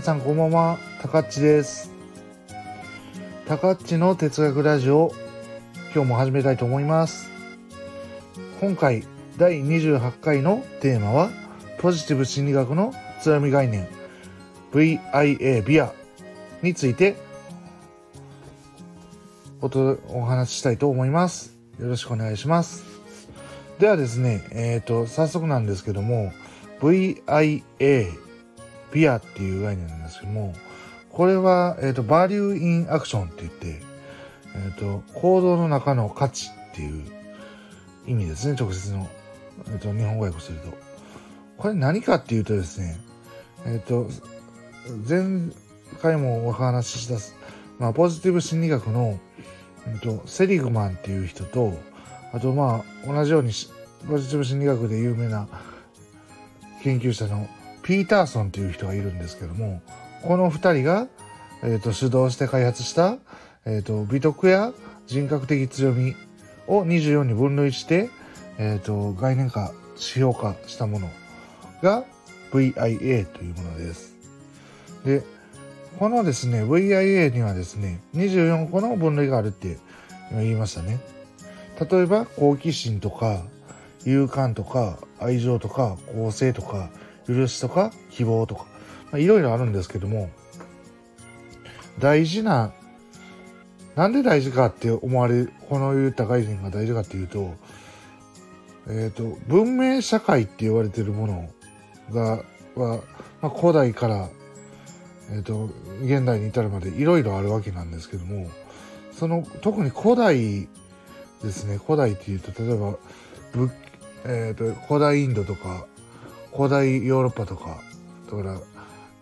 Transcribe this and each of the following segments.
皆さんこんばんは、たかっちです。たかっちの哲学ラジオ、今日も始めたいと思います。今回、第28回のテーマは、ポジティブ心理学の強み概念、VIA ビアについておとお話ししたいと思います。よろしくお願いします。ではですね、えっ、と、早速なんですけども、VIA ビアっていう概念なんですけども、これは、えっ、と、バリューインアクションって言って、えっ、と、行動の中の価値っていう意味ですね、直接の、えっ、と、日本語訳すると。これ何かっていうとですね、えっ、と、前回もお話しした、まあ、ポジティブ心理学の、えっと、セリグマンっていう人と、あとまあ、同じようにしポジティブ心理学で有名な研究者のピーターソンっていう人がいるんですけども、この二人が、えっと主導して開発した、えっと美徳や人格的強みを24に分類して、えっと概念化、指標化したものが VIA というものです。で、このですね、VIA にはですね、24個の分類があるって今言いましたね。例えば、好奇心とか、勇敢とか、愛情とか、公正とか、許しとか、希望とか、まあ、いろいろあるんですけども、大事な、なんで大事かって思われる、この言った概念が大事かっていうと、えっ、と、文明社会って言われてるものが、は、まあ、古代から、えっ、と、現代に至るまでいろいろあるわけなんですけども、その、特に古代ですね、古代っていうと、例えば、えっ、と、古代インドとか、古代ヨーロッパとか、だから、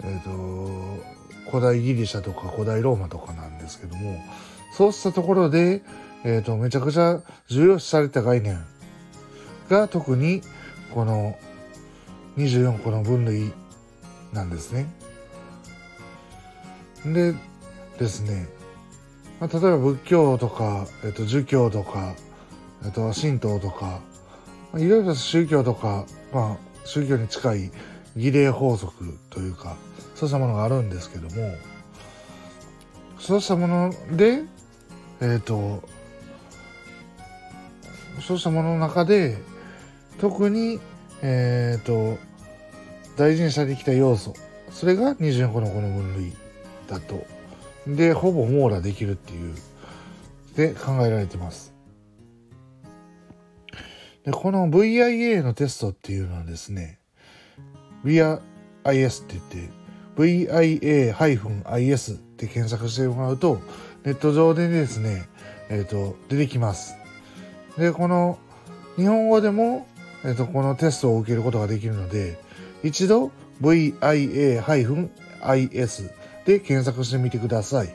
えっ、と、古代ギリシャとか古代ローマとかなんですけども、そうしたところで、えっ、と、めちゃくちゃ重要視された概念が特に、この24個の分類なんですね。でですね、まあ、例えば仏教とか、えっと、儒教とか、えっと、神道とか、まあ、いろいろ宗教とか、まあ、宗教に近い儀礼法則というか、そうしたものがあるんですけども、そうしたもので、えっ、と、そうしたものの中で、特に、えっ、と、大事にされてきた要素、それが24個のこの分類だと。で、ほぼ網羅できるっていう、で考えられてます。で、この VIA のテストっていうのはですね、VIS って言って、VIA-IS って検索してもらうと、ネット上でですね、えっ、と、出てきます。で、この、日本語でも、えっ、と、このテストを受けることができるので、一度 VIA-IS で検索してみてください。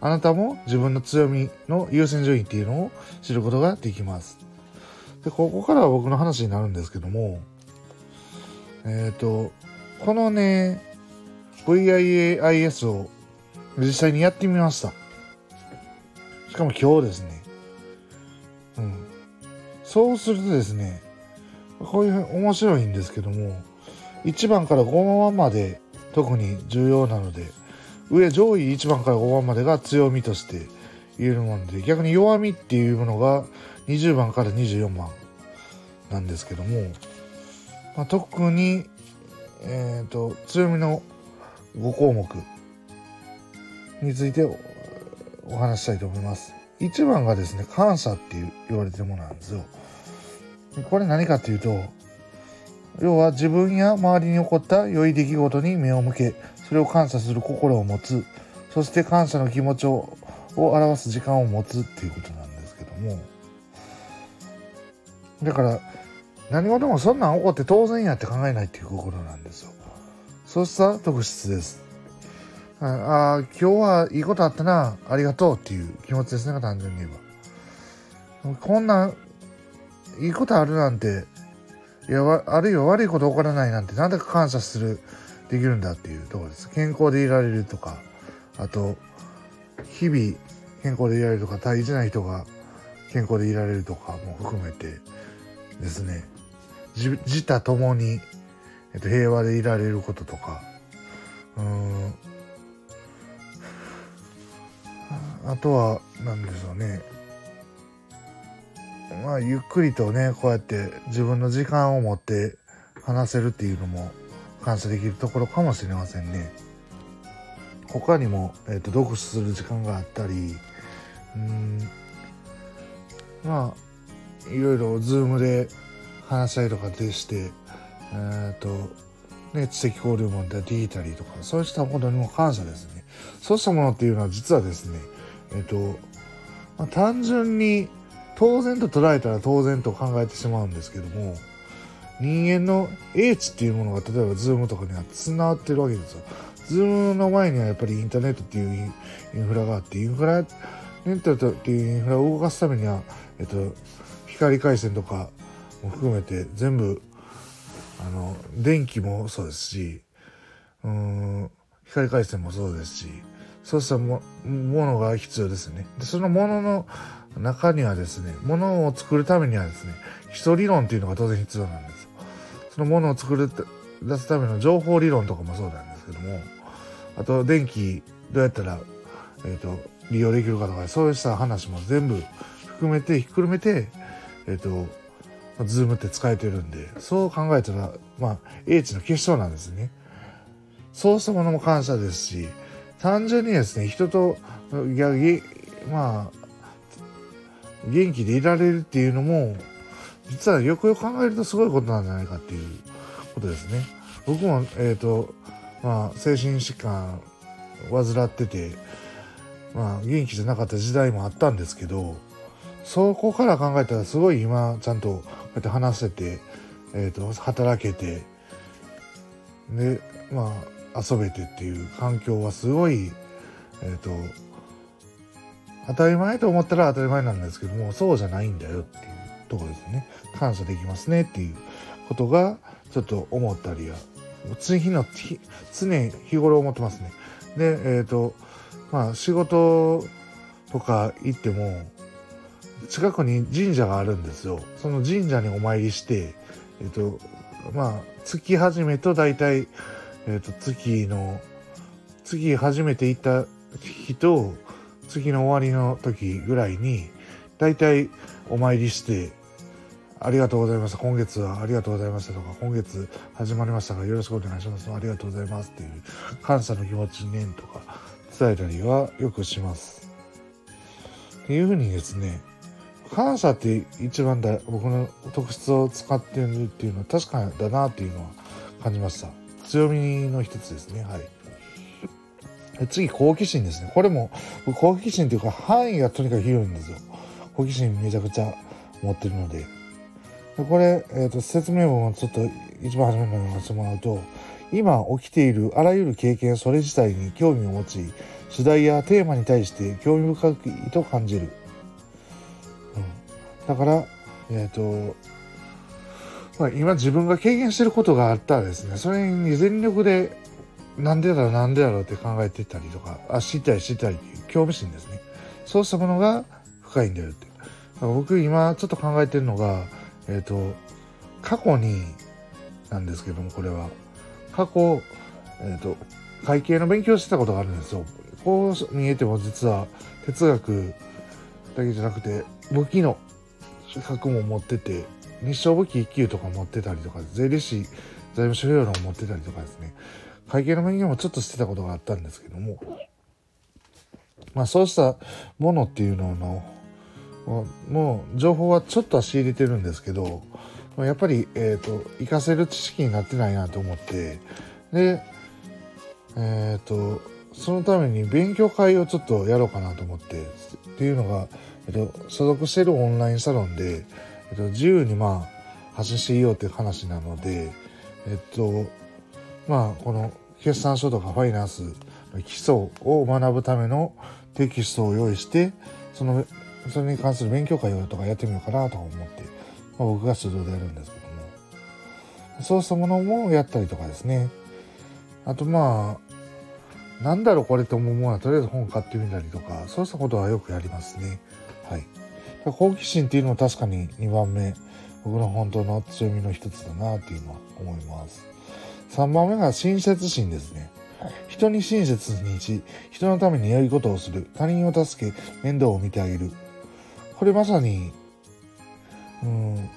あなたも自分の強みの優先順位っていうのを知ることができます。で、ここからは僕の話になるんですけども、えっ、と、このね、VIAIS を実際にやってみました。しかも今日ですね。うん。そうするとですね、こういう面白いんですけども、1番から5番まで特に重要なので、上上位1番から5番までが強みとして言えるもので、逆に弱みっていうものが20番から24番なんですけども、まあ、特に、えっ、と、強みの5項目についてお話したいと思います。1番がですね、感謝って言われてるものなんですよ。これ何かっていうと、要は自分や周りに起こった良い出来事に目を向け、それを感謝する心を持つ、そして感謝の気持ちをを表す時間を持つっていうことなんですけども、だから、何事もそんなん起こって当然やって考えないっていう心なんですよ。そうした特質です。ああ、今日はいいことあったな、ありがとうっていう気持ちですね、単純に言えば。こんな、いいことあるなんて、いや、あるいは悪いこと起こらないなんて、なんで感謝する、できるんだっていうところです。健康でいられるとか、あと、日々健康でいられるとか、大事な人が健康でいられるとかも含めてですね、自他ともに、えっと、平和でいられることとか、うん。あとは何でしょうね。まあゆっくりとねこうやって自分の時間を持って話せるっていうのも感謝できるところかもしれませんね。他にも、えーと、読書する時間があったりうんまあいろいろズームで話したりとかでしてえ、ー、とね知的交流もできたりとかそうしたことにも感謝ですね。そうしたものっていうのは実はですねえっ、ー、と、まあ、単純に当然と捉えたら当然と考えてしまうんですけども人間の英知っていうものが例えば Zoom とかにはつながってるわけですよ。Zoom の前にはやっぱりインターネットっていうインフラがあってインフラネットっていうインフラを動かすためには、えっと、光回線とかも含めて全部あの電気もそうですしうん光回線もそうですしそうしたもものが必要ですね。でそのものの中にはですね、ものを作るためにはですね、基礎理論っていうのが当然必要なんです。そのものを作る、出すための情報理論とかもそうなんですけども、あと電気どうやったら、え、ー、と、利用できるかとか、そうした話も全部含めて、ひっくるめて、えっ、ー、と、ズームって使えてるんで、そう考えたら、まあ、英知の結晶なんですね。そうしたものも感謝ですし、単純にですね、人と、いや、まあ、元気でいられるっていうのも実はよくよく考えるとすごいことなんじゃないかっていうことですね。僕も、えっ、ー、とまあ、精神疾患患ってて、まあ、元気じゃなかった時代もあったんですけどそこから考えたらすごい今ちゃんとこうやって話せて、えーと、働けてでまあ遊べてっていう環境はすごいえ、ー、と当たり前と思ったら当たり前なんですけどもそうじゃないんだよっていうとこですね。感謝できますねっていうことがちょっと思ったりや常日の常日頃思ってますね。でえっ、ー、とまあ仕事とか行っても近くに神社があるんですよ。その神社にお参りしてえっ、ー、とまあ月始めと大体えっ、ー、と月の月初めて行った日と次の終わりの時ぐらいに大体お参りしてありがとうございました。今月はありがとうございましたとか、今月始まりましたがよろしくお願いします。ありがとうございますっていう感謝の気持ちねとか伝えたりはよくします。っていうふうにですね、感謝って一番だ僕の特質を使ってるっていうのは確かだなっていうのは感じました。強みの一つですね。はい。次、好奇心ですね。これも、好奇心っていうか範囲がとにかく広いんですよ。好奇心めちゃくちゃ持ってるので。でこれ、えーと、説明文をちょっと一番初めに読ませてもらうと、今起きているあらゆる経験それ自体に興味を持ち、主題やテーマに対して興味深いと感じる。うん、だから、えっ、ー、と、まあ、今自分が経験してることがあったらですね、それに全力でなんでだろうなんでだろうって考えてたりとかあ知りたい知りたいっていう興味心ですね。そうしたものが深いんだよって。僕今ちょっと考えてるのがえっ、ー、と過去になんですけどもこれは。過去えっ、ー、と会計の勉強してたことがあるんですよ。こう見えても実は哲学だけじゃなくて武器の資格も持ってて日照武器1級とか持ってたりとか税理士財務諸要論を持ってたりとかですね。会計の勉強もちょっとしてたことがあったんですけども、まあそうしたものっていうのの、もう情報はちょっとは仕入れてるんですけど、やっぱり、え、ー、と、活かせる知識になってないなと思って、で、えっ、ー、と、そのために勉強会をちょっとやろうかなと思って、っていうのが、えっ、ー、と、所属してるオンラインサロンで、えっと、自由にまあ、発信していいよっていう話なので、えっと、まあこの決算書とかファイナンスの基礎を学ぶためのテキストを用意してそのそれに関する勉強会をとかやってみようかなと思って、まあ、僕が主導でやるんですけどもそうしたものもやったりとかですねあとまあなんだろうこれと思うものはとりあえず本買ってみたりとかそうしたことはよくやりますねはい好奇心っていうのは確かに2番目僕の本当の強みの一つだなっていうのは思います3番目が親切心ですね。人に親切にし、人のために良いことをする。他人を助け、面倒を見てあげる。これまさに、うん、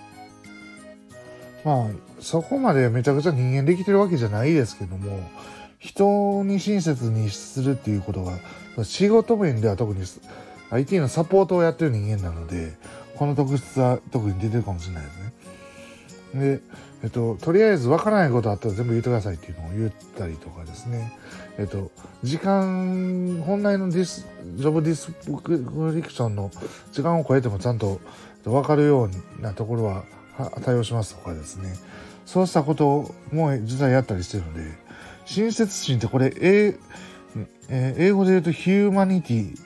まあ、そこまでめちゃくちゃ人間できてるわけじゃないですけども、人に親切にするっていうことが、仕事面では特に IT のサポートをやってる人間なので、この特質は特に出てるかもしれないです。で、えっと、とりあえず分からないことあったら全部言ってくださいっていうのを言ったりとかですね。えっと、時間、本来のディス、ジョブディスクリプションの時間を超えてもちゃんと分かるようなところは対応しますとかですね。そうしたことも実はやったりしてるので、親切心ってこれ、英英語で言うと humanity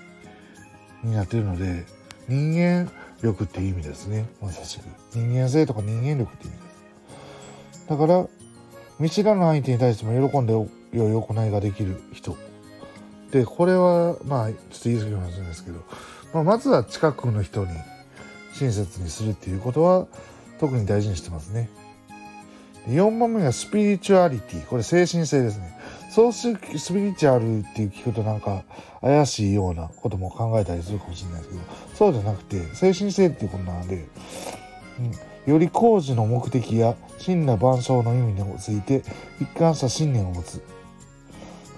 になってるので、人間力っていう意味ですね。まさしく。人間性とか人間力っていう意味です。だから、見知らぬ相手に対しても喜んで良い行いができる人。で、これは、まあ、ちょっと言い過ぎかもしれないですけど、まあ、まずは近くの人に親切にするっていうことは、特に大事にしてますね。4番目がスピリチュアリティ。これ精神性ですね。そうするスピリチュアルって聞くとなんか怪しいようなことも考えたりするかもしれないですけど、そうじゃなくて精神性っていうことなので、うん、より工事の目的や真羅万象の意味について一貫した信念を持つ。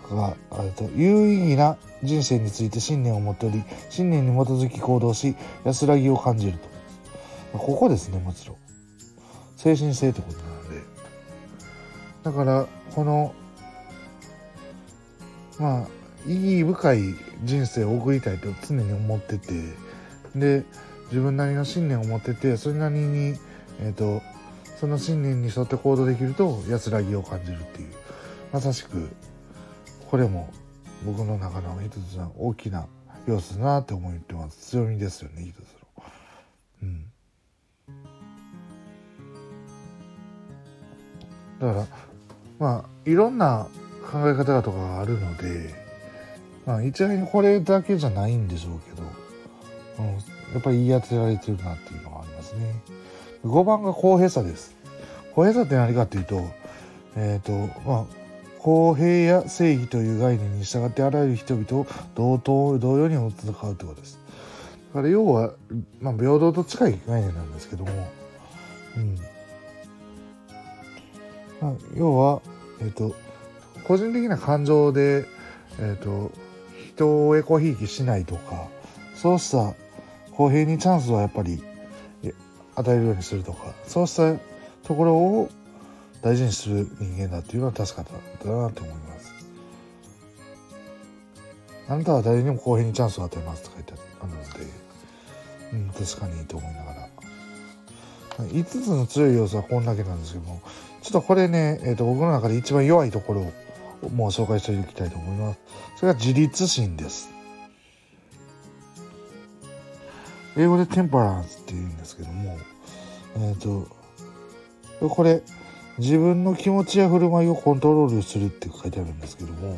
がと有意義な人生について信念を持っており、信念に基づき行動し、安らぎを感じると。ここですね、もちろん。精神性ってことなので。だから、このまあ意義深い人生を送りたいと常に思っててで自分なりの信念を持っててそれなりに、えーと、その信念に沿って行動できると安らぎを感じるっていうまさしくこれも僕の中の一つの大きな要素だなって思ってます強みですよね一つの。うんだからまあいろんな考え方とかがあるので、まあ、一概にこれだけじゃないんでしょうけど、うん、やっぱり言い当てられてるなっていうのがありますね。5番が公平さです。公平さって何かっていうと、えっ、ー、と、まあ、公平や正義という概念に従ってあらゆる人々を同等、同様に戦うってことです。だから要は、まあ、平等と近い概念なんですけども、うん。まあ、要は、えっ、ー、と、個人的な感情で、え、ー、と、人をエコひいきしないとか、そうした公平にチャンスをやっぱり与えるようにするとか、そうしたところを大事にする人間だっていうのは確かだなと思います。あなたは誰にも公平にチャンスを与えますとか言ってあるので、うん、確かにいいと思いながら。5つの強い要素はこんだけなんですけども、ちょっとこれね、えーと、僕の中で一番弱いところもう紹介していきたいと思います。それが自立心です。英語でテンパランスって言うんですけども、えっ、ー、と、これ、自分の気持ちや振る舞いをコントロールするって書いてあるんですけども、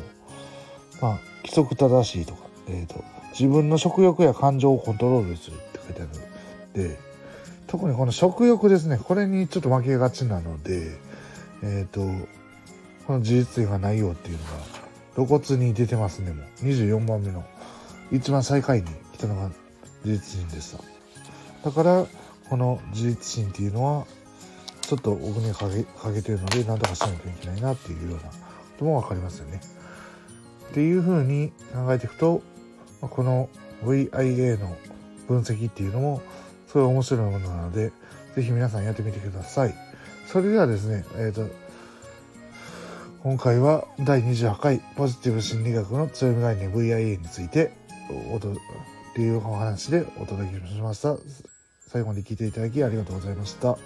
まあ、規則正しいとか、えっ、ー、と、自分の食欲や感情をコントロールするって書いてあるで、特にこの食欲ですね、これにちょっと負けがちなので、えっ、ー、と、この事実がないよっていうのが露骨に出てますね、もう。24番目の。一番最下位に来たのが自立心でした。だから、この自立心っていうのは、ちょっと僕にかけかけてるので、何とかしないといけないなっていうようなことも分かりますよね。っていうふうに考えていくと、この VIA の分析っていうのも、すごい面白いものなので、ぜひ皆さんやってみてください。それではですね、えっ、ー、と、今回は第28回ポジティブ心理学の強み概念 VIA についておとっていうお話でお届けしました。最後まで聞いていただきありがとうございました。